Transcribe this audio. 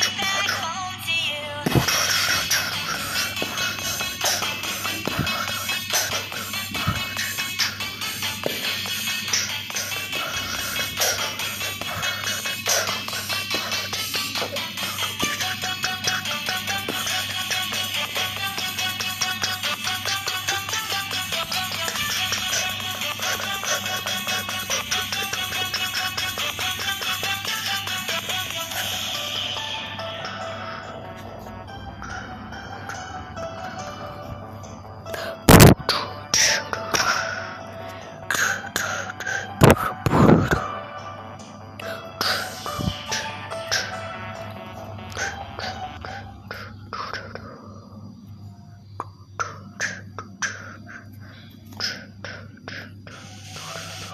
主